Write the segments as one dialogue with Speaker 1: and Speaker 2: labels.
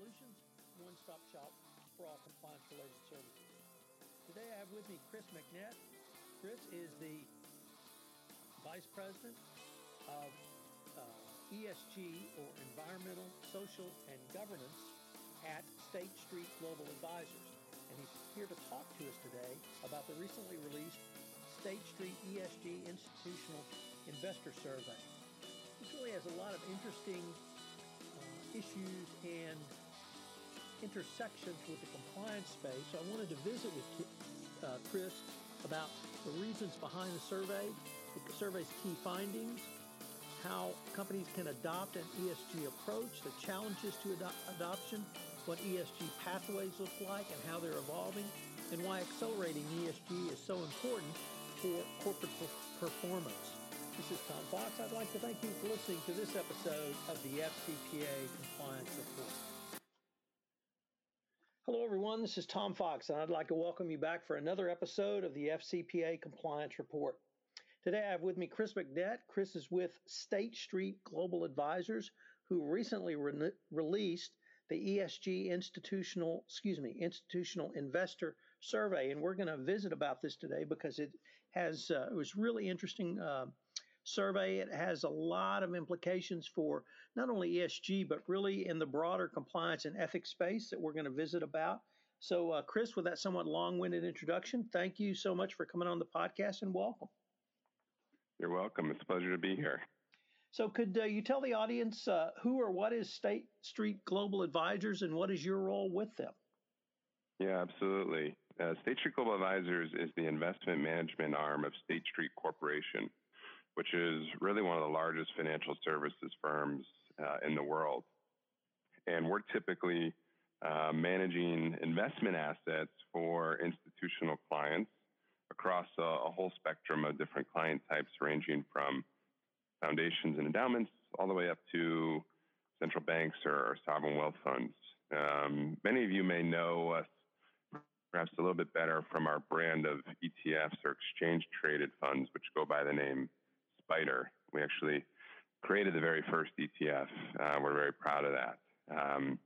Speaker 1: Solutions, one stop shop for all compliance related services. Today I have with me Chris McKnett. Chris is the Vice President of uh, ESG or Environmental, Social, and Governance at State Street Global Advisors. And he's here to talk to us today about the recently released State Street ESG Institutional Investor Survey. This really has a lot of interesting uh, issues and intersections with the compliance space. So I wanted to visit with uh, Chris about the reasons behind the survey, the survey's key findings, how companies can adopt an ESG approach, the challenges to ado- adoption, what ESG pathways look like and how they're evolving, and why accelerating ESG is so important for corporate per- performance. This is Tom Fox. I'd like to thank you for listening to this episode of the FCPA Compliance Report. Hello, everyone. This is Tom Fox, and I'd like to welcome you back for another episode of the FCPA Compliance Report. Today, I have with me Chris McKnett. Chris is with State Street Global Advisors, who recently re- released the ESG institutional, excuse me, institutional investor survey, and we're going to visit about this today because it has uh, it was really interesting uh, survey. It has a lot of implications for not only ESG but really in the broader compliance and ethics space that we're going to visit about. So, uh, Chris, with that somewhat long-winded introduction, thank you so much for coming on the podcast and welcome.
Speaker 2: You're welcome. It's a pleasure to be here.
Speaker 1: So, could uh, you tell the audience uh, who or what is State Street Global Advisors and what is your role with them?
Speaker 2: Yeah, absolutely. Uh, State Street Global Advisors is the investment management arm of State Street Corporation, which is really one of the largest financial services firms uh, in the world. And we're typically uh, managing investment assets for institutional clients across a, a whole spectrum of different client types, ranging from foundations and endowments all the way up to central banks or, or sovereign wealth funds. Um, many of you may know us perhaps a little bit better from our brand of ETFs or exchange traded funds, which go by the name Spider. We actually created the very first ETF. Uh, we're very proud of that. Um,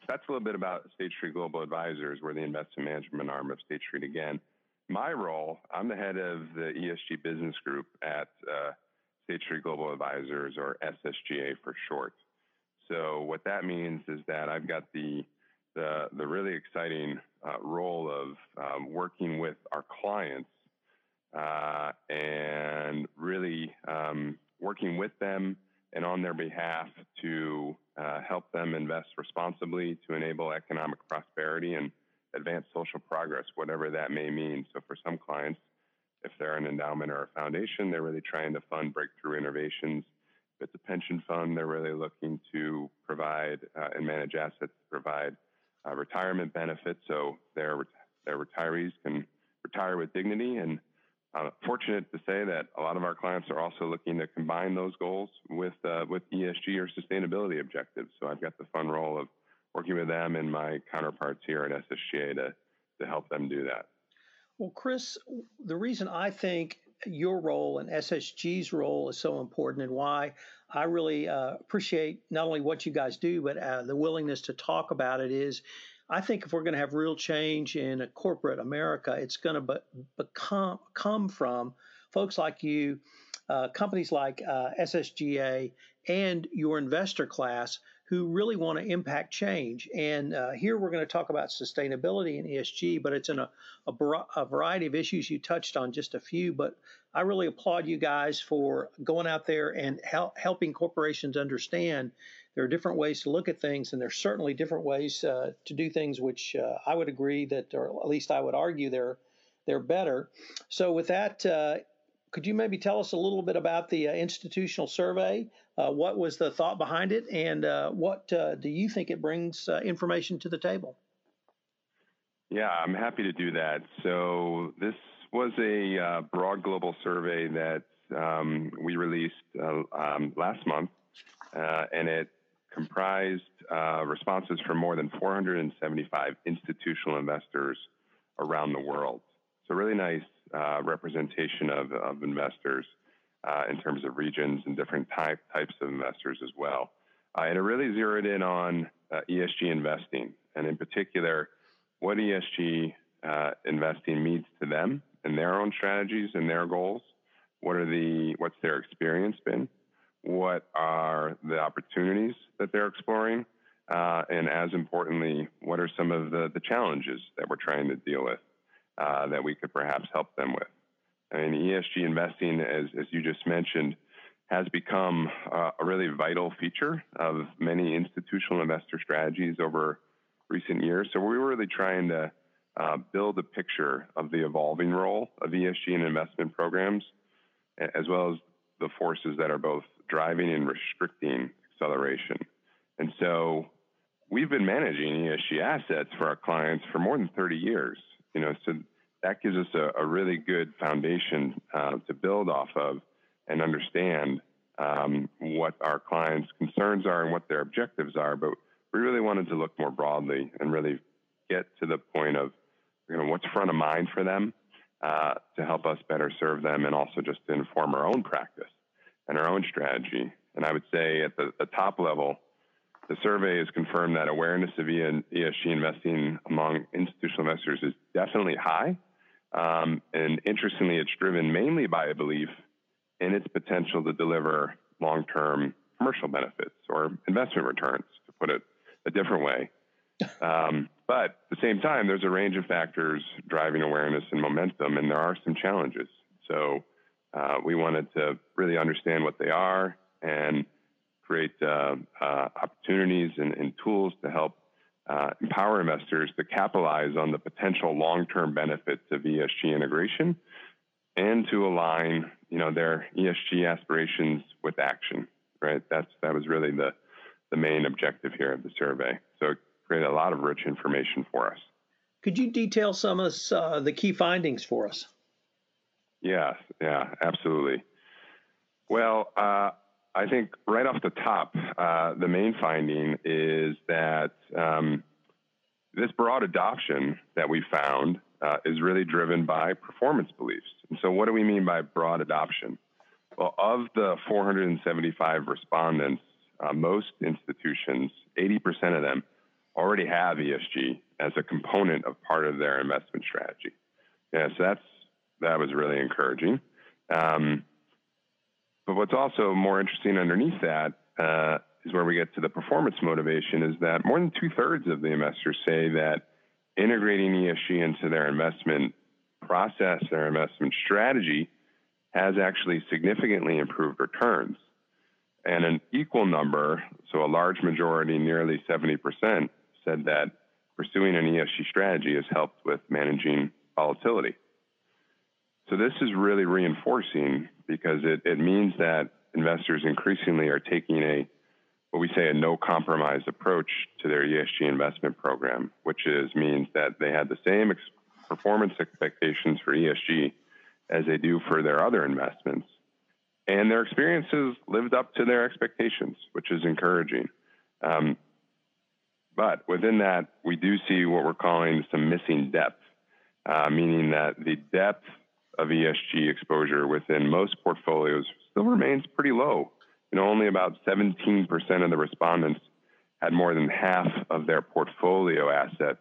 Speaker 2: so that's a little bit about State Street Global Advisors. We're the investment management arm of State Street again. My role, I'm the head of the ESG business group at uh, State Street Global Advisors, or SSGA for short. So what that means is that I've got the the, the really exciting uh, role of um, working with our clients uh, and really um, working with them and on their behalf to uh, help them invest responsibly to enable economic prosperity and advance social progress, whatever that may mean. So for some clients, if they're an endowment or a foundation, they're really trying to fund breakthrough innovations. If it's a pension fund, they're really looking to provide uh, and manage assets to provide uh, retirement benefits so their, their retirees can retire with dignity. And uh, fortunate to say that a lot of our clients are also looking to combine those goals with, uh, with ESG or sustainability objectives. So I've got the fun role of working with them and my counterparts here at SSGA to, to help them do that.
Speaker 1: Well, Chris, the reason I think your role and SSG's role is so important and why I really uh, appreciate not only what you guys do, but uh, the willingness to talk about it is I think if we're going to have real change in a corporate America, it's going to be, become come from folks like you, uh, companies like uh, SSGA, and your investor class who really want to impact change. And uh, here we're going to talk about sustainability and ESG, but it's in a, a, a, variety of issues. You touched on just a few, but I really applaud you guys for going out there and help, helping corporations understand there are different ways to look at things, and there's certainly different ways uh, to do things, which uh, I would agree that, or at least I would argue, they're they're better. So, with that, uh, could you maybe tell us a little bit about the uh, institutional survey? Uh, what was the thought behind it, and uh, what do you think it brings information to the table?
Speaker 2: Yeah, I'm happy to do that. So, this was a broad global survey that um, we released um, last month, and it comprised uh, responses from more than 475 institutional investors around the world. So, really nice uh, representation of, of investors uh, in terms of regions and different type, types of investors as well. Uh, and it really zeroed in on uh, ESG investing, and in particular, what ESG uh, investing means to them and their own strategies and their goals. What are the what's their experience been? what are the opportunities that they're exploring, uh, and as importantly, what are some of the, the challenges that we're trying to deal with uh, that we could perhaps help them with. I mean, ESG investing, as, as you just mentioned, has become uh, a really vital feature of many institutional investor strategies over recent years. So we were really trying to uh, build a picture of the evolving role of ESG in investment programs, as well as the forces that are both driving and restricting acceleration. And so we've been managing ESG assets for our clients for more than 30 years. You know, so that gives us a, a really good foundation uh, to build off of and understand um, what our clients' concerns are and what their objectives are. But we really wanted to look more broadly and really get to the point of you know what's front of mind for them uh, to help us better serve them and also just to inform our own practice and our own strategy. And I would say at the, the top level, the survey has confirmed that awareness of ESG investing among institutional investors is definitely high. Um, and interestingly, it's driven mainly by a belief in its potential to deliver long term commercial benefits or investment returns, to put it a different way. Um, but at the same time, there's a range of factors driving awareness and momentum, and there are some challenges. So uh, we wanted to really understand what they are and create uh, uh, opportunities and, and, tools to help uh, empower investors to capitalize on the potential long-term benefits of ESG integration and to align, you know, their ESG aspirations with action. Right. That's that was really the the main objective here of the survey. So it created a lot of rich information for us.
Speaker 1: Could you detail some of uh, the key findings for us?
Speaker 2: Yeah, yeah, absolutely. Well, uh, I think right off the top, uh, the main finding is that um, this broad adoption that we found uh, is really driven by performance beliefs. And so, what do we mean by broad adoption? Well, of the 475 respondents, uh, most institutions, 80% of them, already have ESG as a component of part of their investment strategy. Yeah, so that's that was really encouraging. Um, but what's also more interesting underneath that uh, is where we get to the performance motivation is that more than two thirds of the investors say that integrating ESG into their investment process, their investment strategy, has actually significantly improved returns. And an equal number, so a large majority, nearly 70%, said that pursuing an ESG strategy has helped with managing volatility. So this is really reinforcing because it, it means that investors increasingly are taking a what we say a no compromise approach to their ESG investment program, which is means that they had the same ex- performance expectations for ESG as they do for their other investments. And their experiences lived up to their expectations, which is encouraging. Um, but within that, we do see what we're calling some missing depth, uh, meaning that the depth of ESG exposure within most portfolios still remains pretty low. You know, only about 17% of the respondents had more than half of their portfolio assets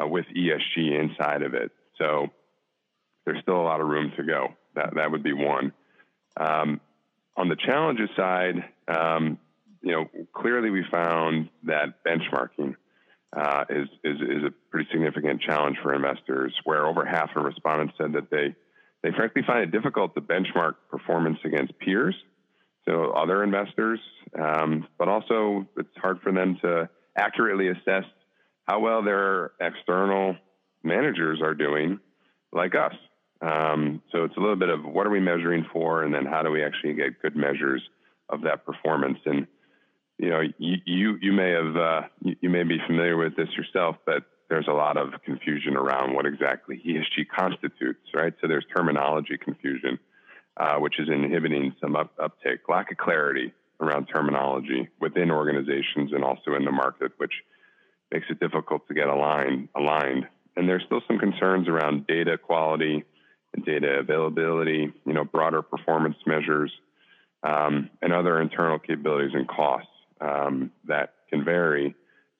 Speaker 2: uh, with ESG inside of it. So there's still a lot of room to go. That that would be one. Um, on the challenges side, um, you know, clearly we found that benchmarking uh, is, is is a pretty significant challenge for investors. Where over half of respondents said that they they frankly find it difficult to benchmark performance against peers so other investors, um, but also it's hard for them to accurately assess how well their external managers are doing, like us. Um, so it's a little bit of what are we measuring for, and then how do we actually get good measures of that performance. And you know, you you, you may have uh, you, you may be familiar with this yourself, but there's a lot of confusion around what exactly ESG constitutes, right? So there's terminology confusion, uh, which is inhibiting some up, uptake, lack of clarity around terminology within organizations and also in the market, which makes it difficult to get aligned. aligned. And there's still some concerns around data quality and data availability, you know, broader performance measures, um, and other internal capabilities and costs um, that can vary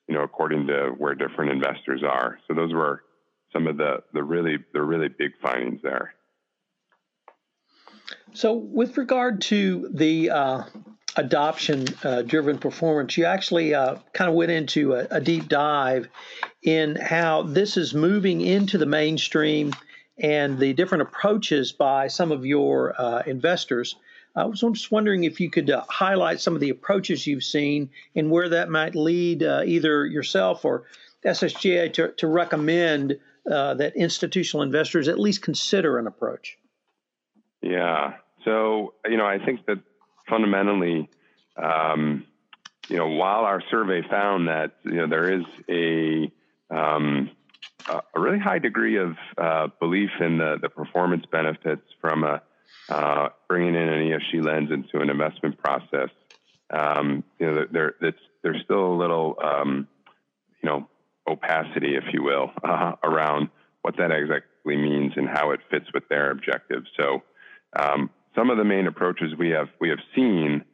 Speaker 2: you know, according to where different investors are. So those were some of the, the really the really big findings there.
Speaker 1: So with regard to the uh, adoption uh, driven performance, you actually uh, kind of went into a, a, deep dive in how this is moving into the mainstream and the different approaches by some of your uh, investors. I was just wondering if you could uh, highlight some of the approaches you've seen and where that might lead uh, either yourself or SSGA to, to recommend uh, that institutional investors at least consider an approach.
Speaker 2: Yeah. So, you know, I think that fundamentally, um, you know, while our survey found that, you know, there is a, um, a really high degree of uh, belief in the, the performance benefits from a uh, bringing in an ESG lens into an investment process. Um, you know, there, there's still a little, um, you know, opacity, if you will, uh, around what that exactly means and how it fits with their objectives. So, um, some of the main approaches we have we have seen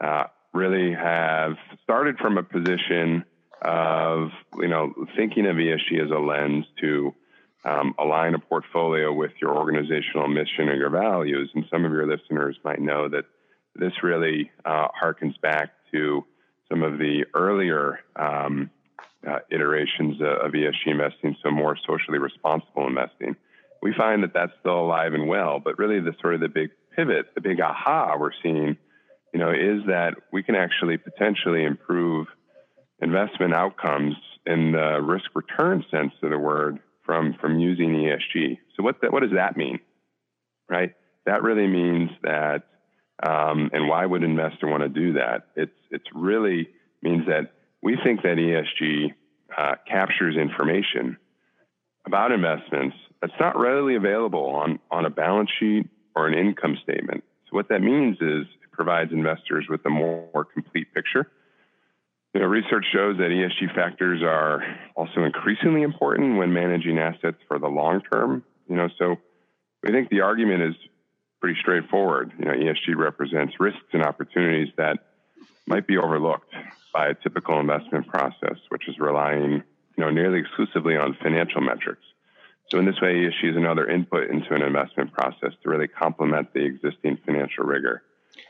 Speaker 2: uh, really have started from a position of you know thinking of ESG as a lens to um, align a portfolio with your organizational mission or your values. And some of your listeners might know that this really uh, harkens back to some of the earlier um, uh, iterations of ESG investing, so more socially responsible investing. We find that that's still alive and well, but really the sort of the big pivot, the big aha we're seeing, you know, is that we can actually potentially improve investment outcomes in the risk return sense of the word from from using ESG. So what that, what does that mean, right? That really means that, um, and why would investor want to do that? It's it's really means that we think that ESG uh, captures information about investments that's not readily available on on a balance sheet or an income statement. So what that means is it provides investors with a more, more complete picture you know, research shows that ESG factors are also increasingly important when managing assets for the long term. You know, so we think the argument is pretty straightforward. You know, ESG represents risks and opportunities that might be overlooked by a typical investment process, which is relying, you know, nearly exclusively on financial metrics. So in this way, ESG is another input into an investment process to really complement the existing financial rigor.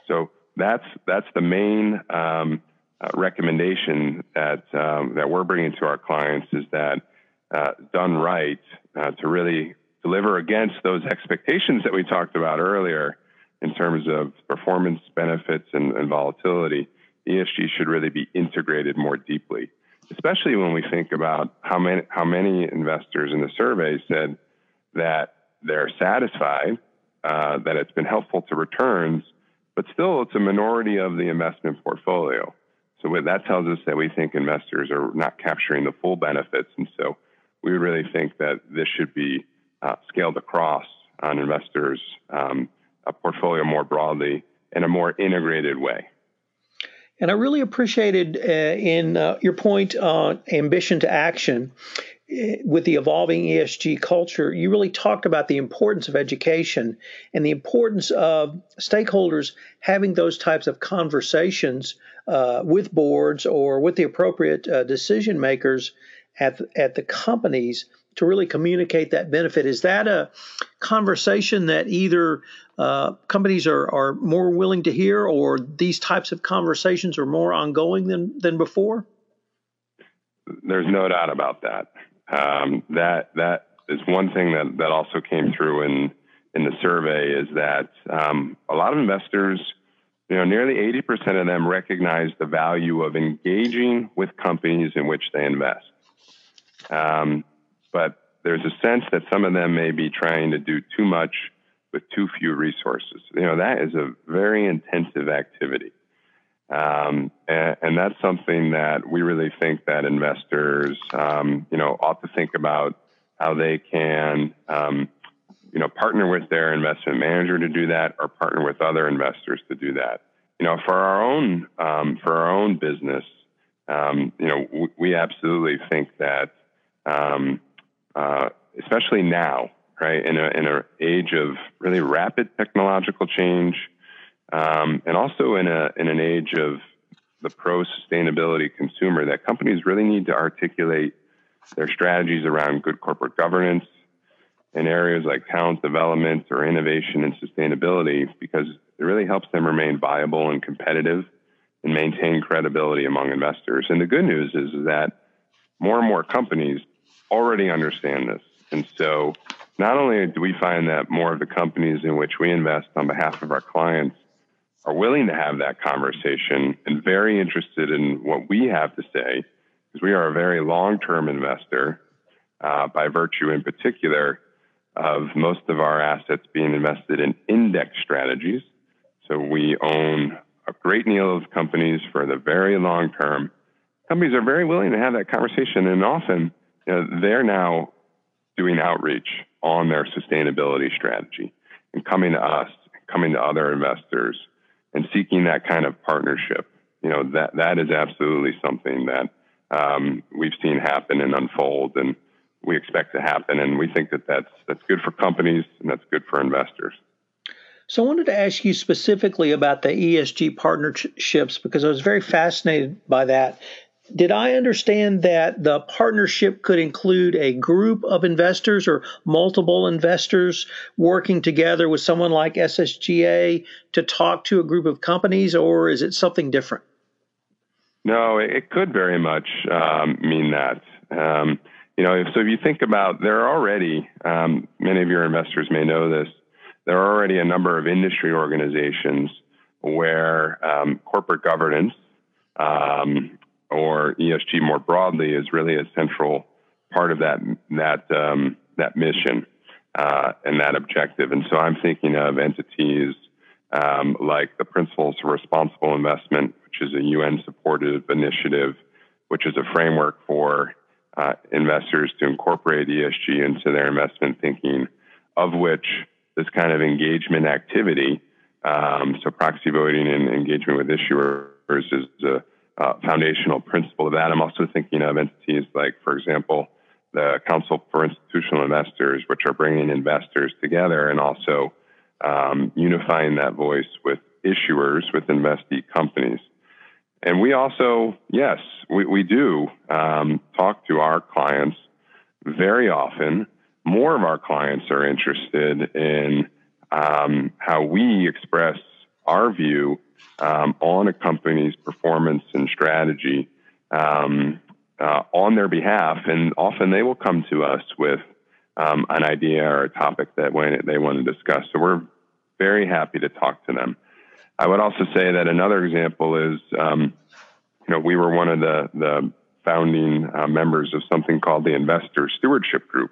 Speaker 2: So that's that's the main um, uh, recommendation that um, that we're bringing to our clients is that uh, done right uh, to really deliver against those expectations that we talked about earlier in terms of performance benefits and, and volatility. ESG should really be integrated more deeply, especially when we think about how many how many investors in the survey said that they're satisfied uh, that it's been helpful to returns, but still it's a minority of the investment portfolio. So that tells us that we think investors are not capturing the full benefits. And so we really think that this should be uh, scaled across on investors' um, portfolio more broadly in a more integrated way.
Speaker 1: And I really appreciated uh, in uh, your point on ambition to action with the evolving ESG culture, you really talked about the importance of education and the importance of stakeholders having those types of conversations uh, with boards or with the appropriate uh, decision makers at at the companies to really communicate that benefit. Is that a conversation that either uh, companies are, are more willing to hear, or these types of conversations are more ongoing than than before?
Speaker 2: There's no doubt about that. Um, that that is one thing that that also came through in in the survey is that um, a lot of investors you know, nearly 80% of them recognize the value of engaging with companies in which they invest. Um, but there's a sense that some of them may be trying to do too much with too few resources. You know, that is a very intensive activity. Um, and, and, that's something that we really think that investors, um, you know, ought to think about how they can, um, you know, partner with their investment manager to do that, or partner with other investors to do that. You know, for our own um, for our own business, um, you know, we, we, absolutely think that, um, uh, especially now, right, in a in an age of really rapid technological change, um, and also in a in an age of the pro sustainability consumer, that companies really need to articulate their strategies around good corporate governance in areas like talent development or innovation and sustainability because it really helps them remain viable and competitive and maintain credibility among investors. And the good news is, is that more and more companies already understand this. And so not only do we find that more of the companies in which we invest on behalf of our clients are willing to have that conversation and very interested in what we have to say, because we are a very long term investor uh, by virtue, in particular, of most of our assets being invested in index strategies. So we own a great deal of companies for the very long term. Companies are very willing to have that conversation, and often you know, they're now doing outreach on their sustainability strategy and coming to us, coming to other investors, and seeking that kind of partnership. You know that that is absolutely something that um, we've seen happen and unfold, and we expect to happen. And we think that that's that's good for companies and that's good for investors.
Speaker 1: So I wanted to ask you specifically about the ESG partnerships because I was very fascinated by that. Did I understand that the partnership could include a group of investors or multiple investors working together with someone like SSGA to talk to a group of companies, or is it something different?
Speaker 2: No, it could very much um, mean that. Um, you know, so if you think about, there are already um, many of your investors may know this. There are already a number of industry organizations where um, corporate governance um, or ESG more broadly is really a central part of that that um, that mission uh, and that objective. And so I'm thinking of entities um, like the Principles for Responsible Investment, which is a UN supported initiative, which is a framework for uh, investors to incorporate ESG into their investment thinking, of which this kind of engagement activity, um, so proxy voting and engagement with issuers is a uh, foundational principle of that. I'm also thinking of entities like, for example, the Council for Institutional Investors, which are bringing investors together and also um, unifying that voice with issuers, with investee companies. And we also, yes, we, we do um, talk to our clients very often. More of our clients are interested in um, how we express our view um, on a company's performance and strategy um, uh, on their behalf, and often they will come to us with um, an idea or a topic that they want to discuss. So we're very happy to talk to them. I would also say that another example is, um, you know, we were one of the the founding uh, members of something called the Investor Stewardship Group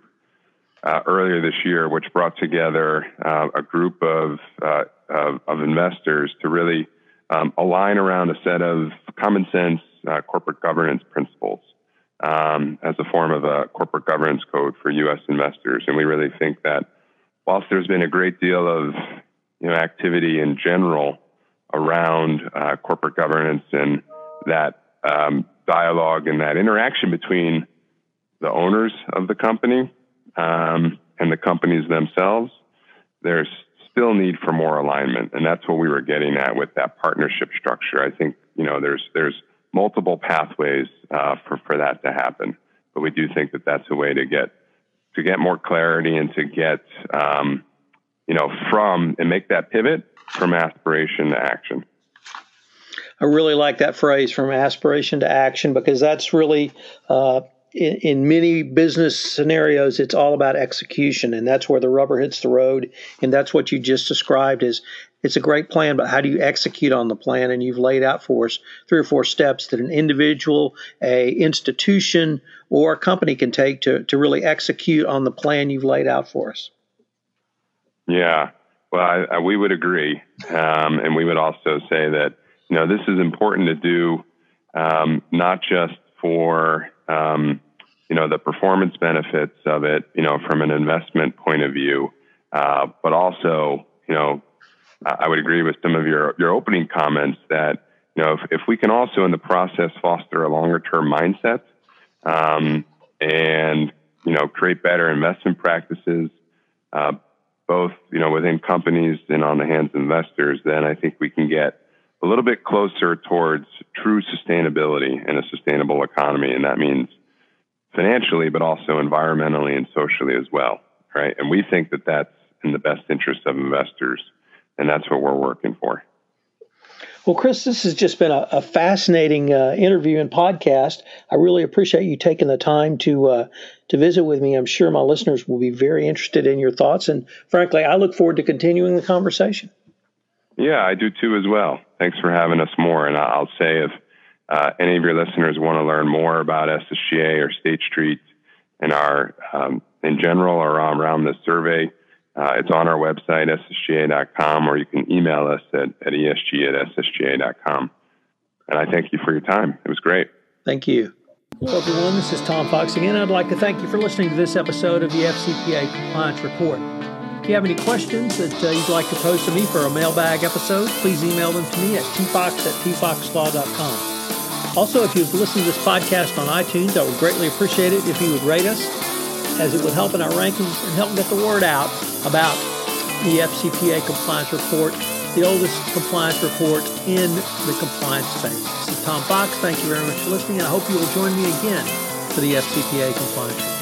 Speaker 2: uh, earlier this year, which brought together uh, a group of, uh, of, of investors to really um, align around a set of common sense uh, corporate governance principles um, as a form of a corporate governance code for U.S. investors. And we really think that whilst there's been a great deal of you know activity in general around uh, corporate governance and that um, dialogue and that interaction between the owners of the company um, and the companies themselves, there's still need for more alignment, and that's what we were getting at with that partnership structure. I think you know there's there's multiple pathways uh, for for that to happen, but we do think that that's a way to get to get more clarity and to get um, you know from and make that pivot from aspiration to action.
Speaker 1: I really like that phrase from aspiration to action because that's really uh, in, in, many business scenarios, it's all about execution, and that's where the rubber hits the road. And that's what you just described is it's a great plan, but how do you execute on the plan? And you've laid out for us three or four steps that an individual, a institution, or a company can take to, to really execute on the plan you've laid out for us.
Speaker 2: Yeah, well, I, I, we would agree, um, and we would also say that you know this is important to do, um, not just for um, you know the performance benefits of it, you know, from an investment point of view, uh, but also you know I would agree with some of your your opening comments that you know if, if we can also in the process foster a longer term mindset um, and you know create better investment practices, uh, both you know within companies and on the hands of investors, then I think we can get a little bit closer towards true sustainability and a sustainable economy, and that means financially, but also environmentally and socially as well, right? And we think that that's in the best interest of investors and that's what we're working for.
Speaker 1: Well, Chris, this has just been a, a fascinating uh, interview and podcast. I really appreciate you taking the time to uh, to visit with me. I'm sure my listeners will be very interested in your thoughts, and frankly, I look forward to continuing the conversation.
Speaker 2: Yeah, I do too as well. Thanks for having us more. And I'll say if uh, any of your listeners want to learn more about SSGA or State Street and our um, in general or around this survey uh, it's on our website, ssga.com, or you can email us at, at esg at ssga.com. And I thank you for your time. It was great.
Speaker 1: Thank you. Hello, everyone. This is Tom Fox again. I'd like to thank you for listening to this episode of the FCPA Compliance Report. If you have any questions that uh, you'd like to pose to me for a mailbag episode, please email them to me at tfox at tfoxlaw.com. Also, if you've listened to this podcast on iTunes, I would greatly appreciate it if you would rate us as it would help in our rankings and help get the word out about the FCPA compliance report, the oldest compliance report in the compliance space. This is Tom Fox. Thank you very much for listening, and I hope you will join me again for the FCPA compliance report.